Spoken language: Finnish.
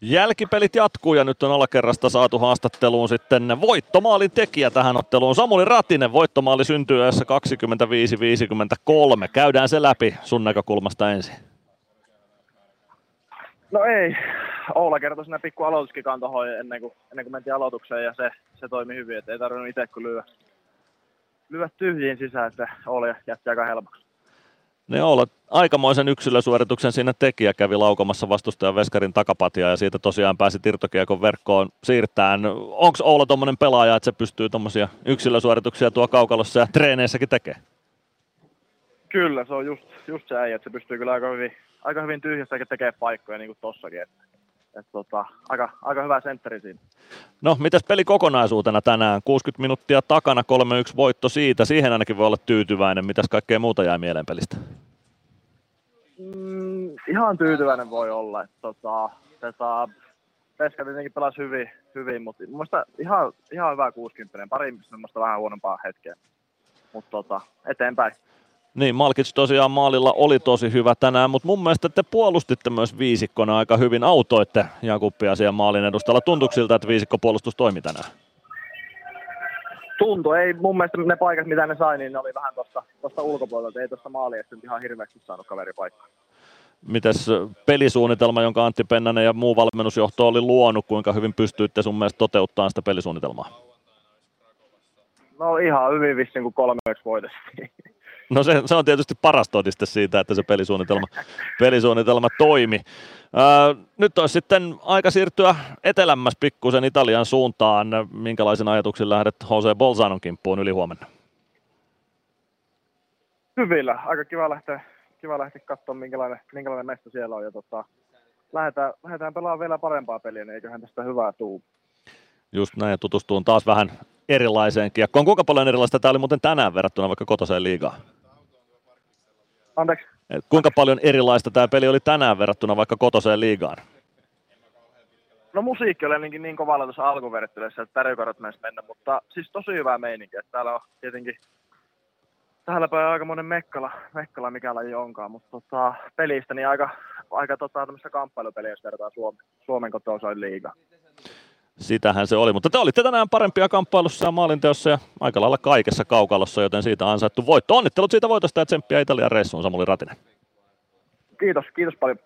Jälkipelit jatkuu ja nyt on alakerrasta saatu haastatteluun sitten voittomaalin tekijä tähän otteluun. Samuli Ratinen, voittomaali syntyy 25-53. Käydään se läpi sun näkökulmasta ensin. No ei. Oula kertoi sinne pikku aloituskin tuohon ennen kuin, ennen kuin mentiin aloitukseen ja se, se toimi hyvin, että ei tarvinnut itse kun lyödä, lyödä tyhjiin sisään, että Oula jätti aika helpoksi. Ne olla aikamoisen yksilösuorituksen siinä tekijä kävi laukomassa vastustajan Veskarin takapatia ja siitä tosiaan pääsi irtokiekon verkkoon siirtään. Onko Oula tuommoinen pelaaja, että se pystyy tuommoisia yksilösuorituksia tuo kaukalossa ja treeneissäkin tekemään? Kyllä, se on just, just se äijä, että se pystyy kyllä aika hyvin, aika hyvin tyhjässä tekemään paikkoja niin kuin tossakin. Että, että tota, aika, aika hyvä sentteri siinä. No, mitäs peli kokonaisuutena tänään? 60 minuuttia takana, 3-1 voitto siitä. Siihen ainakin voi olla tyytyväinen. Mitäs kaikkea muuta jäi mieleen pelistä? Mm, ihan tyytyväinen voi olla. Että, tota, tota, Peska tietenkin pelasi hyvin, hyvin mutta mielestä ihan, ihan hyvä 60 Pari semmoista vähän huonompaa hetkeä. Mutta tota, eteenpäin. Niin, Malkits tosiaan maalilla oli tosi hyvä tänään, mutta mun mielestä te puolustitte myös viisikkona aika hyvin. Autoitte Jakubia siellä maalin edustalla. Tuntuuko siltä, että viisikkopuolustus toimi tänään? Tuntui. Ei mun mielestä ne paikat, mitä ne sai, niin ne oli vähän tuosta ulkopuolelta. Ei tuosta maaliesta ihan hirveästi saanut kaveripaikkaa. Mites pelisuunnitelma, jonka Antti Pennanen ja muu valmennusjohto oli luonut, kuinka hyvin pystyitte sun mielestä toteuttamaan sitä pelisuunnitelmaa? No ihan hyvin vissiin, kun kolmeksi voitettiin. No se, se on tietysti paras todiste siitä, että se pelisuunnitelma, pelisuunnitelma toimi. Ää, nyt olisi sitten aika siirtyä etelämmäs pikkusen Italian suuntaan. Minkälaisen ajatuksen lähdet Jose Bolzanon kimppuun yli huomenna? Hyvillä. Aika kiva lähteä, kiva lähteä katsomaan, minkälainen, minkälainen mesta siellä on. Ja tota, lähdetään, lähdetään pelaamaan vielä parempaa peliä, niin eiköhän tästä hyvää tuu. Just näin, ja tutustuun taas vähän erilaiseen kiekkoon. Kuinka paljon erilaista tämä oli muuten tänään verrattuna vaikka kotoseen liigaan? Anteeksi? Et kuinka paljon erilaista tämä peli oli tänään verrattuna vaikka kotoseen liigaan? No musiikki oli niin, niin kovalla tuossa alkuverttelyssä, että tärykorot myös mennä, mutta siis tosi hyvää meininkiä. Täällä on tietenkin täällä päin aika monen mekkala, mekkala mikä laji onkaan, mutta tota, pelistä niin aika, aika tota, kamppailupeliä, jos verrataan Suomen, Suomen kotoosaan liigaa. Sitähän se oli, mutta te olitte tänään parempia kamppailussa ja maalinteossa ja aika lailla kaikessa kaukalossa, joten siitä ansaittu voitto. Onnittelut siitä voitosta ja tsemppiä Italian reissuun Samuli Ratinen. Kiitos, kiitos paljon.